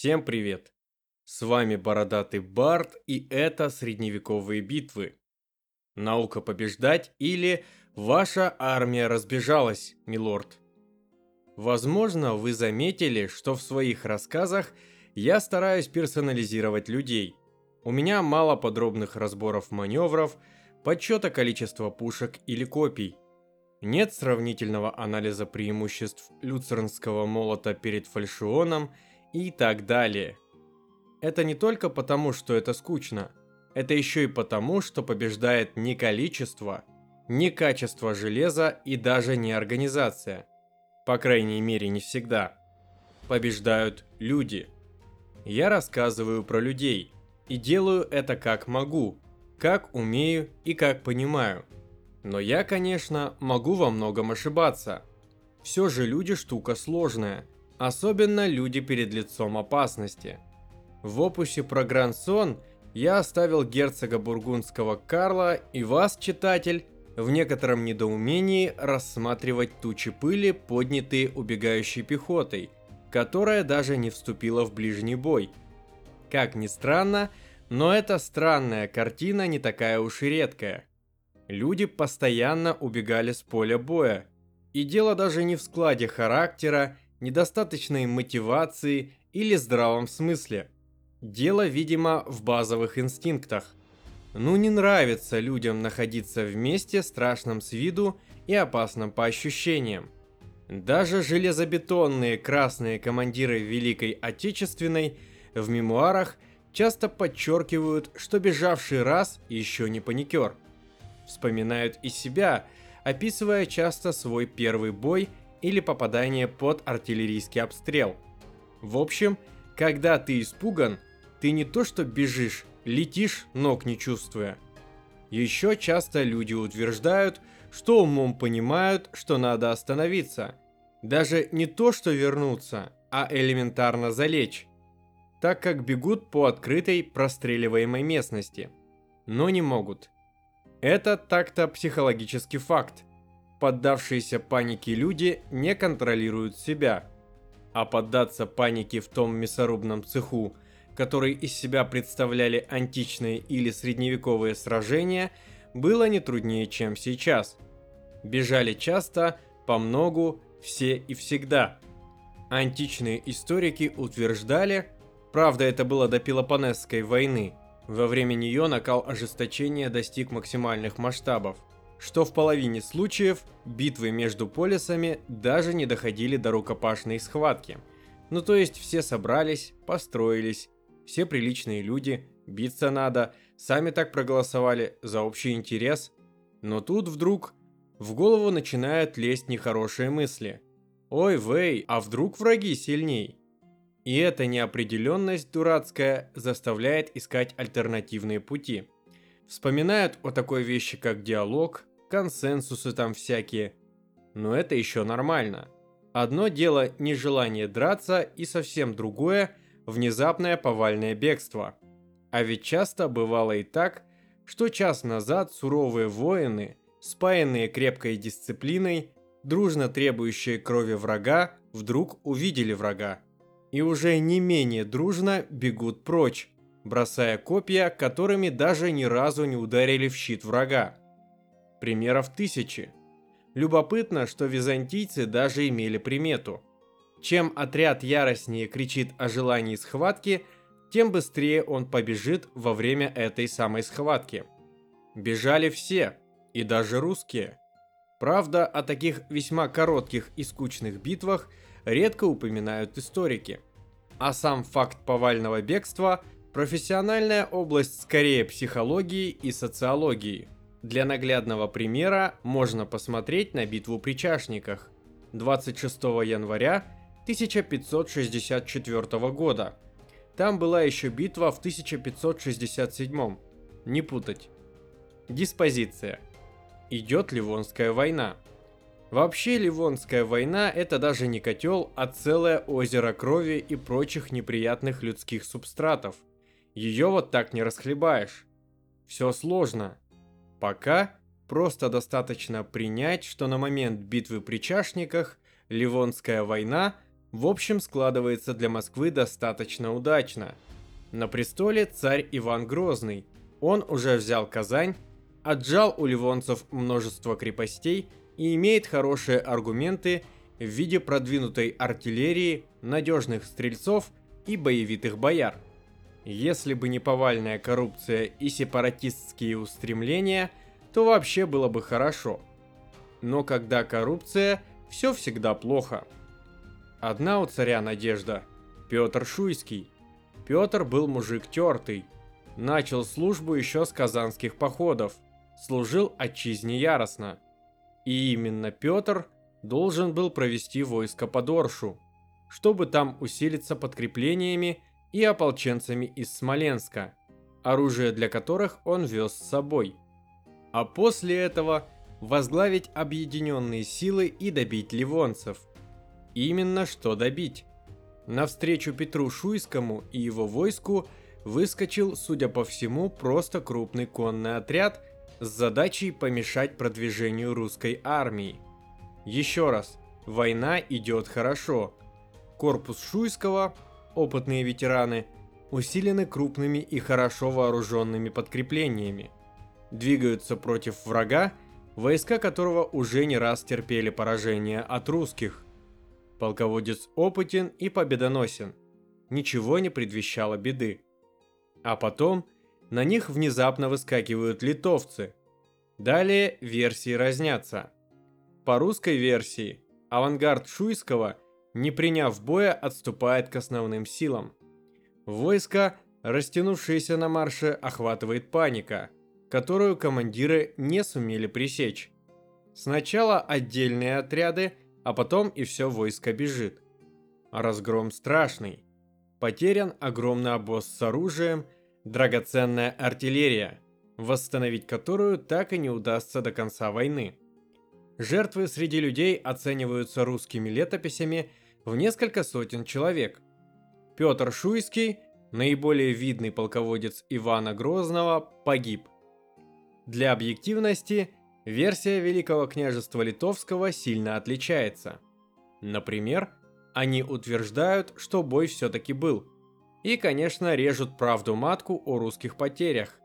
Всем привет! С вами Бородатый Бард, и это средневековые битвы. Наука побеждать или ваша армия разбежалась, милорд. Возможно, вы заметили, что в своих рассказах я стараюсь персонализировать людей. У меня мало подробных разборов маневров, подсчета количества пушек или копий. Нет сравнительного анализа преимуществ люцернского молота перед фальшионом и так далее. Это не только потому, что это скучно, это еще и потому, что побеждает не количество, не качество железа и даже не организация. По крайней мере, не всегда. Побеждают люди. Я рассказываю про людей и делаю это как могу, как умею и как понимаю. Но я, конечно, могу во многом ошибаться. Все же люди штука сложная, особенно люди перед лицом опасности. В опусе про Грансон я оставил герцога бургундского Карла и вас, читатель, в некотором недоумении рассматривать тучи пыли, поднятые убегающей пехотой, которая даже не вступила в ближний бой. Как ни странно, но эта странная картина не такая уж и редкая. Люди постоянно убегали с поля боя. И дело даже не в складе характера недостаточной мотивации или здравом смысле. Дело, видимо, в базовых инстинктах. Ну не нравится людям находиться вместе страшном с виду и опасном по ощущениям. Даже железобетонные красные командиры Великой Отечественной в мемуарах часто подчеркивают, что бежавший раз еще не паникер. Вспоминают и себя, описывая часто свой первый бой – или попадание под артиллерийский обстрел. В общем, когда ты испуган, ты не то что бежишь, летишь, ног не чувствуя. Еще часто люди утверждают, что умом понимают, что надо остановиться. Даже не то что вернуться, а элементарно залечь. Так как бегут по открытой простреливаемой местности. Но не могут. Это так-то психологический факт. Поддавшиеся панике люди не контролируют себя. А поддаться панике в том мясорубном цеху, который из себя представляли античные или средневековые сражения, было не труднее, чем сейчас. Бежали часто, по многу, все и всегда. Античные историки утверждали, правда это было до Пелопонесской войны, во время нее накал ожесточения достиг максимальных масштабов – что в половине случаев битвы между полисами даже не доходили до рукопашной схватки. Ну то есть все собрались, построились, все приличные люди, биться надо, сами так проголосовали за общий интерес. Но тут вдруг в голову начинают лезть нехорошие мысли. Ой, вей, а вдруг враги сильней? И эта неопределенность дурацкая заставляет искать альтернативные пути. Вспоминают о такой вещи, как диалог, консенсусы там всякие. Но это еще нормально. Одно дело нежелание драться и совсем другое – внезапное повальное бегство. А ведь часто бывало и так, что час назад суровые воины, спаянные крепкой дисциплиной, дружно требующие крови врага, вдруг увидели врага. И уже не менее дружно бегут прочь, бросая копья, которыми даже ни разу не ударили в щит врага. Примеров тысячи. Любопытно, что византийцы даже имели примету. Чем отряд яростнее кричит о желании схватки, тем быстрее он побежит во время этой самой схватки. Бежали все, и даже русские. Правда, о таких весьма коротких и скучных битвах редко упоминают историки. А сам факт повального бегства – профессиональная область скорее психологии и социологии – для наглядного примера можно посмотреть на битву при Чашниках 26 января 1564 года. Там была еще битва в 1567. Не путать. Диспозиция. Идет Ливонская война. Вообще Ливонская война это даже не котел, а целое озеро крови и прочих неприятных людских субстратов. Ее вот так не расхлебаешь. Все сложно. Пока просто достаточно принять, что на момент битвы при Чашниках Ливонская война в общем складывается для Москвы достаточно удачно. На престоле царь Иван Грозный. Он уже взял Казань, отжал у ливонцев множество крепостей и имеет хорошие аргументы в виде продвинутой артиллерии, надежных стрельцов и боевитых бояр. Если бы не повальная коррупция и сепаратистские устремления, то вообще было бы хорошо. Но когда коррупция, все всегда плохо. Одна у царя надежда – Петр Шуйский. Петр был мужик тертый. Начал службу еще с казанских походов. Служил отчизне яростно. И именно Петр должен был провести войско под Оршу, чтобы там усилиться подкреплениями и ополченцами из Смоленска, оружие для которых он вез с собой. А после этого возглавить объединенные силы и добить ливонцев. Именно что добить. Навстречу Петру Шуйскому и его войску выскочил, судя по всему, просто крупный конный отряд с задачей помешать продвижению русской армии. Еще раз, война идет хорошо. Корпус Шуйского опытные ветераны, усилены крупными и хорошо вооруженными подкреплениями. Двигаются против врага, войска которого уже не раз терпели поражение от русских. Полководец опытен и победоносен. Ничего не предвещало беды. А потом на них внезапно выскакивают литовцы. Далее версии разнятся. По русской версии, авангард Шуйского – не приняв боя, отступает к основным силам. Войско, растянувшееся на марше, охватывает паника, которую командиры не сумели пресечь. Сначала отдельные отряды, а потом и все войско бежит. Разгром страшный. Потерян огромный обоз с оружием, драгоценная артиллерия, восстановить которую так и не удастся до конца войны. Жертвы среди людей оцениваются русскими летописями в несколько сотен человек. Петр Шуйский, наиболее видный полководец Ивана Грозного, погиб. Для объективности, версия Великого княжества Литовского сильно отличается. Например, они утверждают, что бой все-таки был. И, конечно, режут правду матку о русских потерях.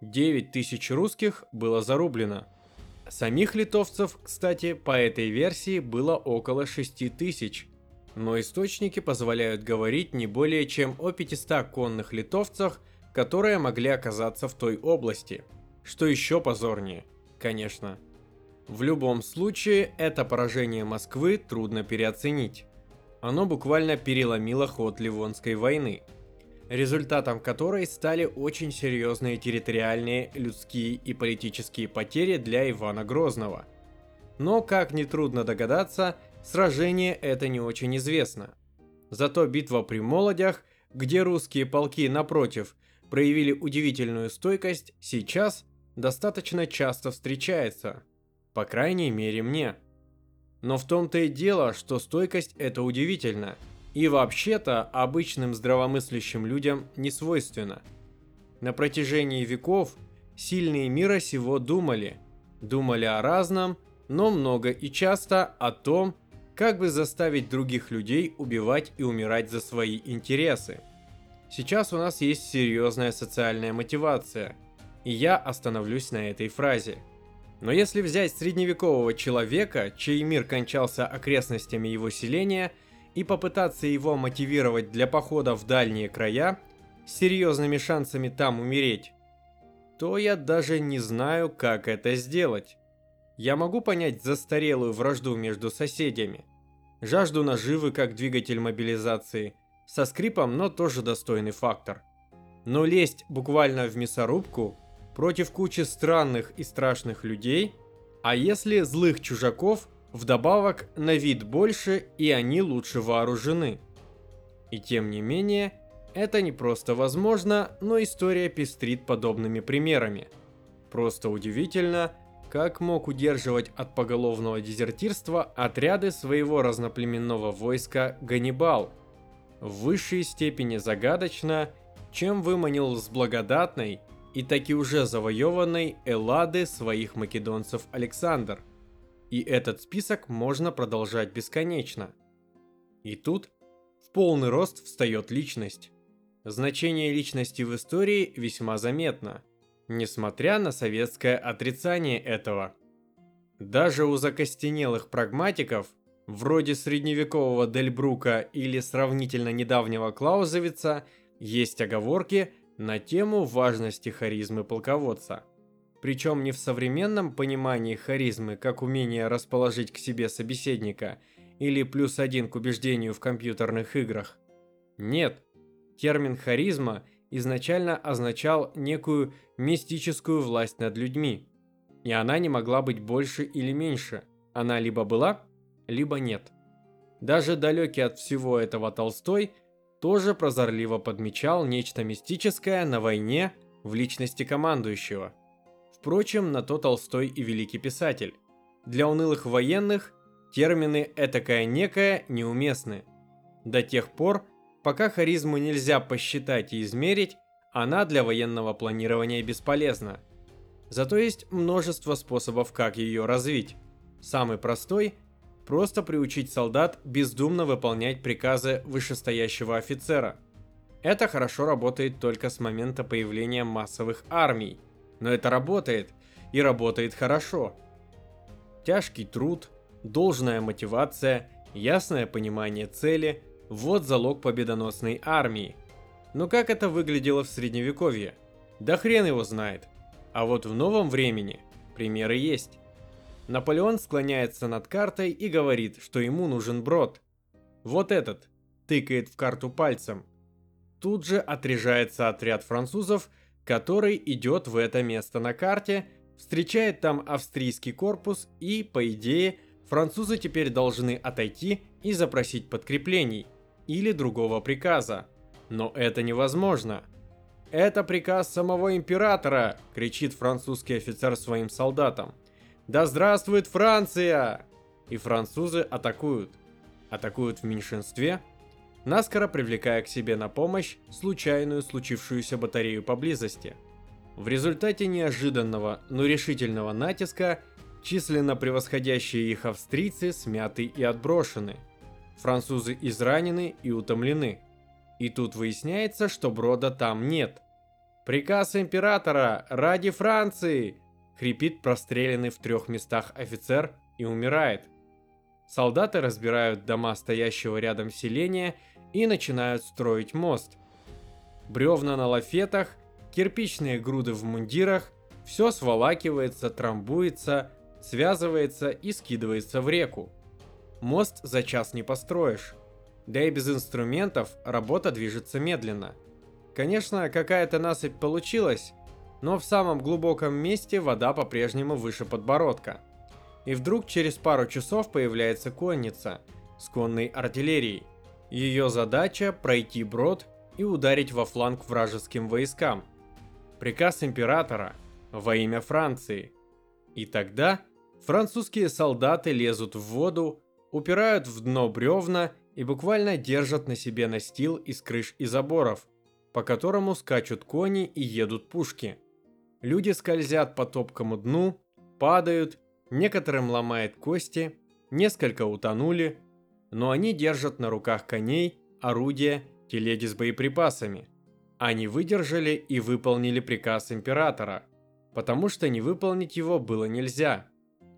9 тысяч русских было зарублено. Самих литовцев, кстати, по этой версии было около 6 тысяч – но источники позволяют говорить не более чем о 500 конных литовцах, которые могли оказаться в той области. Что еще позорнее, конечно. В любом случае, это поражение Москвы трудно переоценить. Оно буквально переломило ход Ливонской войны, результатом которой стали очень серьезные территориальные, людские и политические потери для Ивана Грозного. Но, как нетрудно догадаться, Сражение это не очень известно. Зато битва при Молодях, где русские полки, напротив, проявили удивительную стойкость, сейчас достаточно часто встречается. По крайней мере мне. Но в том-то и дело, что стойкость это удивительно. И вообще-то обычным здравомыслящим людям не свойственно. На протяжении веков сильные мира сего думали. Думали о разном, но много и часто о том, как бы заставить других людей убивать и умирать за свои интересы? Сейчас у нас есть серьезная социальная мотивация, и я остановлюсь на этой фразе. Но если взять средневекового человека, чей мир кончался окрестностями его селения, и попытаться его мотивировать для похода в дальние края, с серьезными шансами там умереть, то я даже не знаю, как это сделать. Я могу понять застарелую вражду между соседями, жажду наживы как двигатель мобилизации, со скрипом, но тоже достойный фактор. Но лезть буквально в мясорубку против кучи странных и страшных людей, а если злых чужаков вдобавок на вид больше и они лучше вооружены. И тем не менее, это не просто возможно, но история пестрит подобными примерами. Просто удивительно, как мог удерживать от поголовного дезертирства отряды своего разноплеменного войска Ганнибал? В высшей степени загадочно, чем выманил с благодатной и таки уже завоеванной Эллады своих македонцев Александр. И этот список можно продолжать бесконечно. И тут в полный рост встает личность. Значение личности в истории весьма заметно, несмотря на советское отрицание этого. Даже у закостенелых прагматиков, вроде средневекового Дельбрука или сравнительно недавнего Клаузевица, есть оговорки на тему важности харизмы полководца. Причем не в современном понимании харизмы, как умение расположить к себе собеседника или плюс один к убеждению в компьютерных играх. Нет, термин харизма изначально означал некую мистическую власть над людьми. И она не могла быть больше или меньше. Она либо была, либо нет. Даже далекий от всего этого Толстой – тоже прозорливо подмечал нечто мистическое на войне в личности командующего. Впрочем, на то Толстой и великий писатель. Для унылых военных термины «этакое некое» неуместны. До тех пор, пока харизму нельзя посчитать и измерить, она для военного планирования бесполезна. Зато есть множество способов, как ее развить. Самый простой – просто приучить солдат бездумно выполнять приказы вышестоящего офицера. Это хорошо работает только с момента появления массовых армий, но это работает, и работает хорошо. Тяжкий труд, должная мотивация, ясное понимание цели – вот залог победоносной армии. Но как это выглядело в средневековье? Да хрен его знает. А вот в новом времени примеры есть. Наполеон склоняется над картой и говорит, что ему нужен брод. Вот этот, тыкает в карту пальцем. Тут же отряжается отряд французов, который идет в это место на карте, встречает там австрийский корпус и, по идее, французы теперь должны отойти и запросить подкреплений или другого приказа. Но это невозможно. «Это приказ самого императора!» – кричит французский офицер своим солдатам – да здравствует Франция! И французы атакуют. Атакуют в меньшинстве, наскоро привлекая к себе на помощь случайную случившуюся батарею поблизости. В результате неожиданного, но решительного натиска численно превосходящие их австрийцы смяты и отброшены. Французы изранены и утомлены. И тут выясняется, что брода там нет. Приказ императора ради Франции хрипит простреленный в трех местах офицер и умирает. Солдаты разбирают дома стоящего рядом селения и начинают строить мост. Бревна на лафетах, кирпичные груды в мундирах, все сволакивается, трамбуется, связывается и скидывается в реку. Мост за час не построишь. Да и без инструментов работа движется медленно. Конечно, какая-то насыпь получилась, но в самом глубоком месте вода по-прежнему выше подбородка. И вдруг через пару часов появляется конница с конной артиллерией. Ее задача пройти брод и ударить во фланг вражеским войскам. Приказ императора во имя Франции. И тогда французские солдаты лезут в воду, упирают в дно бревна и буквально держат на себе настил из крыш и заборов, по которому скачут кони и едут пушки. Люди скользят по топкому дну, падают, некоторым ломает кости, несколько утонули, но они держат на руках коней, орудия, телеги с боеприпасами. Они выдержали и выполнили приказ императора, потому что не выполнить его было нельзя.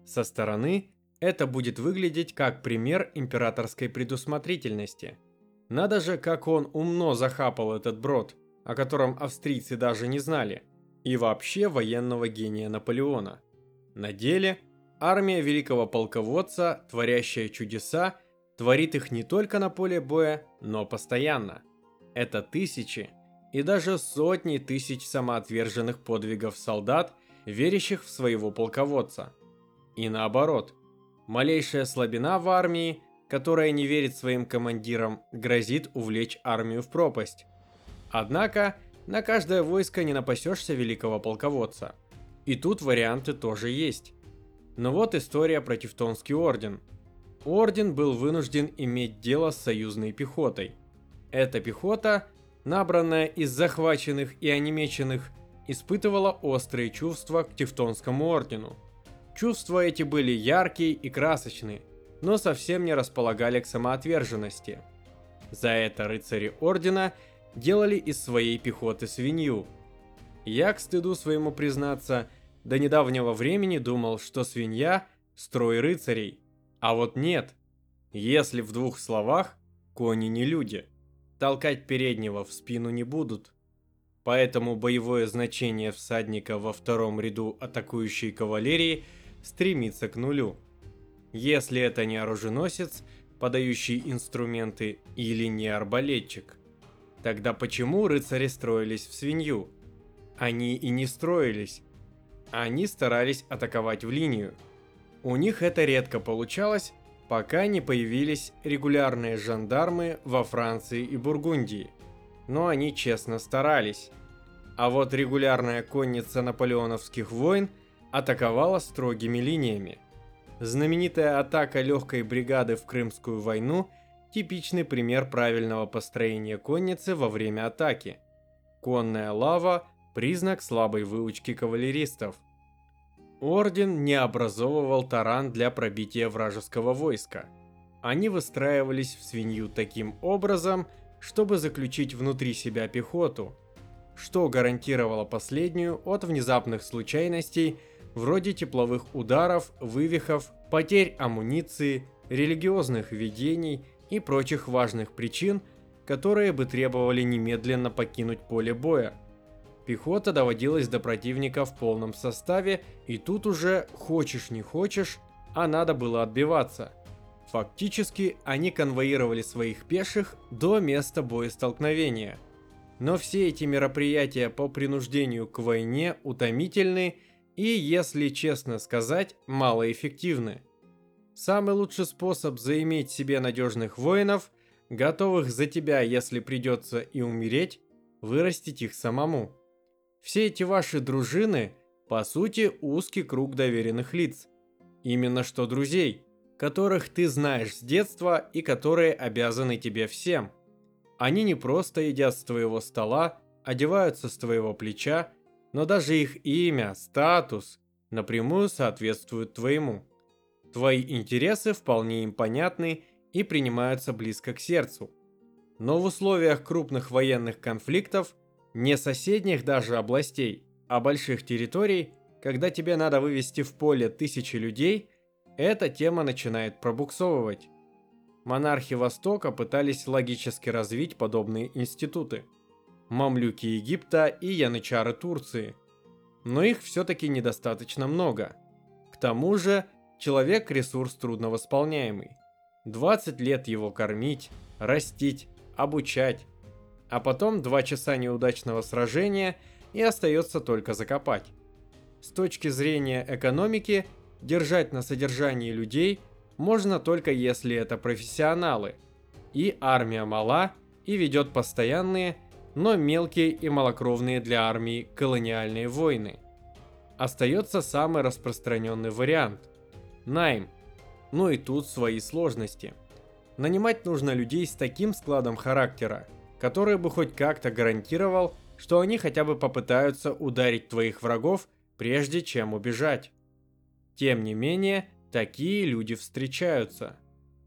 Со стороны это будет выглядеть как пример императорской предусмотрительности. Надо же, как он умно захапал этот брод, о котором австрийцы даже не знали – и вообще военного гения Наполеона. На деле, армия великого полководца, творящая чудеса, творит их не только на поле боя, но постоянно. Это тысячи и даже сотни тысяч самоотверженных подвигов солдат, верящих в своего полководца. И наоборот, малейшая слабина в армии, которая не верит своим командирам, грозит увлечь армию в пропасть. Однако, на каждое войско не напасешься великого полководца. И тут варианты тоже есть. Но вот история про Тевтонский орден. Орден был вынужден иметь дело с союзной пехотой. Эта пехота, набранная из захваченных и онемеченных, испытывала острые чувства к Тевтонскому ордену. Чувства эти были яркие и красочные. но совсем не располагали к самоотверженности. За это рыцари Ордена делали из своей пехоты свинью. Я, к стыду своему признаться, до недавнего времени думал, что свинья – строй рыцарей. А вот нет. Если в двух словах, кони не люди. Толкать переднего в спину не будут. Поэтому боевое значение всадника во втором ряду атакующей кавалерии стремится к нулю. Если это не оруженосец, подающий инструменты, или не арбалетчик. Тогда почему рыцари строились в свинью? Они и не строились. Они старались атаковать в линию. У них это редко получалось, пока не появились регулярные жандармы во Франции и Бургундии. Но они честно старались. А вот регулярная конница наполеоновских войн атаковала строгими линиями. Знаменитая атака легкой бригады в Крымскую войну – типичный пример правильного построения конницы во время атаки. Конная лава – признак слабой выучки кавалеристов – Орден не образовывал таран для пробития вражеского войска. Они выстраивались в свинью таким образом, чтобы заключить внутри себя пехоту, что гарантировало последнюю от внезапных случайностей вроде тепловых ударов, вывихов, потерь амуниции, религиозных видений и прочих важных причин, которые бы требовали немедленно покинуть поле боя. Пехота доводилась до противника в полном составе, и тут уже, хочешь не хочешь, а надо было отбиваться. Фактически, они конвоировали своих пеших до места боестолкновения. Но все эти мероприятия по принуждению к войне утомительны и, если честно сказать, малоэффективны. Самый лучший способ заиметь себе надежных воинов, готовых за тебя, если придется и умереть, вырастить их самому. Все эти ваши дружины, по сути, узкий круг доверенных лиц. Именно что друзей, которых ты знаешь с детства и которые обязаны тебе всем. Они не просто едят с твоего стола, одеваются с твоего плеча, но даже их имя, статус напрямую соответствуют твоему. Твои интересы вполне им понятны и принимаются близко к сердцу. Но в условиях крупных военных конфликтов не соседних даже областей, а больших территорий, когда тебе надо вывести в поле тысячи людей, эта тема начинает пробуксовывать. Монархи Востока пытались логически развить подобные институты. Мамлюки Египта и янычары Турции. Но их все-таки недостаточно много. К тому же, человек – ресурс трудновосполняемый. 20 лет его кормить, растить, обучать, а потом два часа неудачного сражения и остается только закопать. С точки зрения экономики, держать на содержании людей можно только если это профессионалы. И армия мала и ведет постоянные, но мелкие и малокровные для армии колониальные войны. Остается самый распространенный вариант – найм. Ну и тут свои сложности. Нанимать нужно людей с таким складом характера – который бы хоть как-то гарантировал, что они хотя бы попытаются ударить твоих врагов, прежде чем убежать. Тем не менее, такие люди встречаются.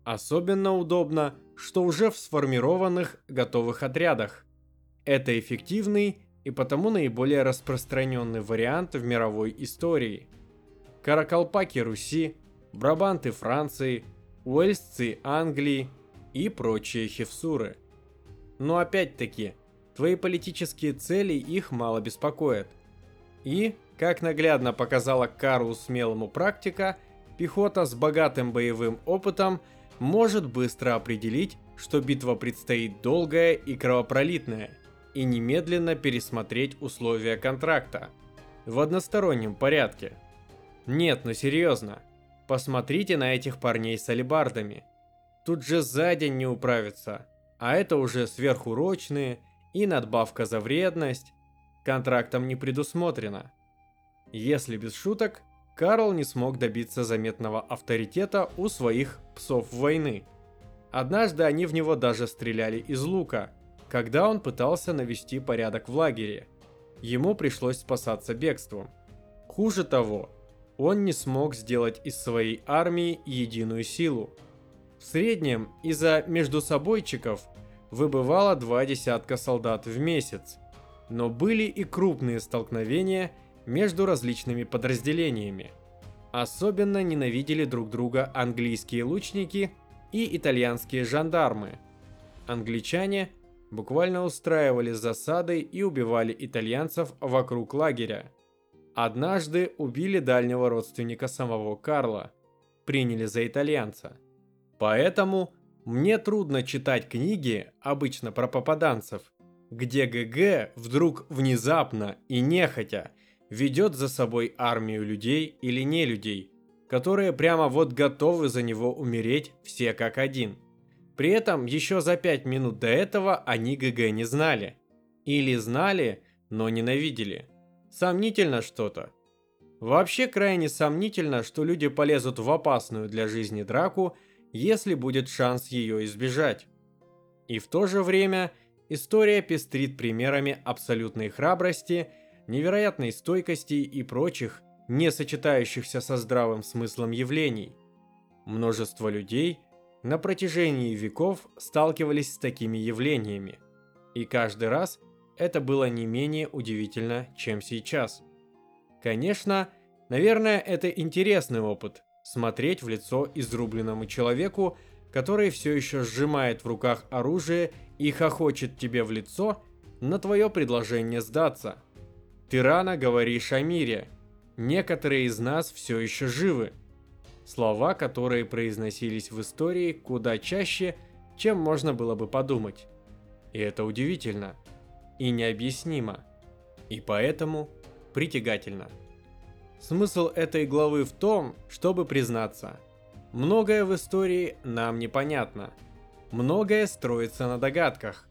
Особенно удобно, что уже в сформированных готовых отрядах. Это эффективный и потому наиболее распространенный вариант в мировой истории. Каракалпаки Руси, Брабанты Франции, Уэльсцы Англии и прочие хевсуры – но опять-таки, твои политические цели их мало беспокоят. И, как наглядно показала Карлу смелому практика, пехота с богатым боевым опытом может быстро определить, что битва предстоит долгая и кровопролитная, и немедленно пересмотреть условия контракта. В одностороннем порядке. Нет, ну серьезно. Посмотрите на этих парней с алибардами. Тут же за день не управиться а это уже сверхурочные и надбавка за вредность. Контрактом не предусмотрено. Если без шуток, Карл не смог добиться заметного авторитета у своих псов войны. Однажды они в него даже стреляли из лука, когда он пытался навести порядок в лагере. Ему пришлось спасаться бегством. Хуже того, он не смог сделать из своей армии единую силу. В среднем из-за междусобойчиков выбывало два десятка солдат в месяц, но были и крупные столкновения между различными подразделениями. Особенно ненавидели друг друга английские лучники и итальянские жандармы. Англичане буквально устраивали засады и убивали итальянцев вокруг лагеря. Однажды убили дальнего родственника самого Карла, приняли за итальянца. Поэтому мне трудно читать книги, обычно про попаданцев, где ГГ вдруг внезапно и нехотя ведет за собой армию людей или не людей, которые прямо вот готовы за него умереть все как один. При этом еще за пять минут до этого они ГГ не знали. Или знали, но ненавидели. Сомнительно что-то. Вообще крайне сомнительно, что люди полезут в опасную для жизни драку, если будет шанс ее избежать. И в то же время история пестрит примерами абсолютной храбрости, невероятной стойкости и прочих, не сочетающихся со здравым смыслом явлений. Множество людей на протяжении веков сталкивались с такими явлениями, и каждый раз это было не менее удивительно, чем сейчас. Конечно, наверное, это интересный опыт – смотреть в лицо изрубленному человеку, который все еще сжимает в руках оружие и хохочет тебе в лицо на твое предложение сдаться. Ты рано говоришь о мире. Некоторые из нас все еще живы. Слова, которые произносились в истории куда чаще, чем можно было бы подумать. И это удивительно – и необъяснимо, и поэтому притягательно. Смысл этой главы в том, чтобы признаться, многое в истории нам непонятно, многое строится на догадках,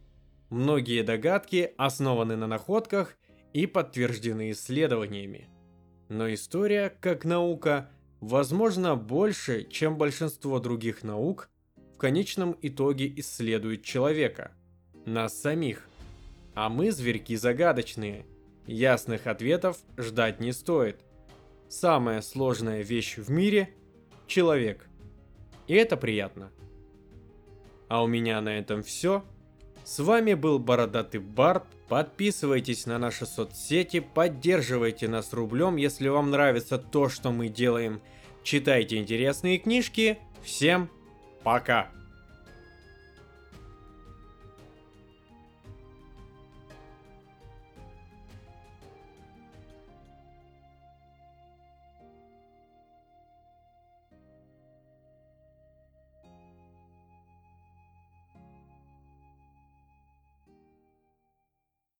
многие догадки основаны на находках и подтверждены исследованиями. Но история, как наука, возможно больше, чем большинство других наук, в конечном итоге исследует человека, нас самих. А мы зверьки загадочные. Ясных ответов ждать не стоит. Самая сложная вещь в мире – человек. И это приятно. А у меня на этом все. С вами был Бородатый Барт. Подписывайтесь на наши соцсети, поддерживайте нас рублем, если вам нравится то, что мы делаем. Читайте интересные книжки. Всем пока!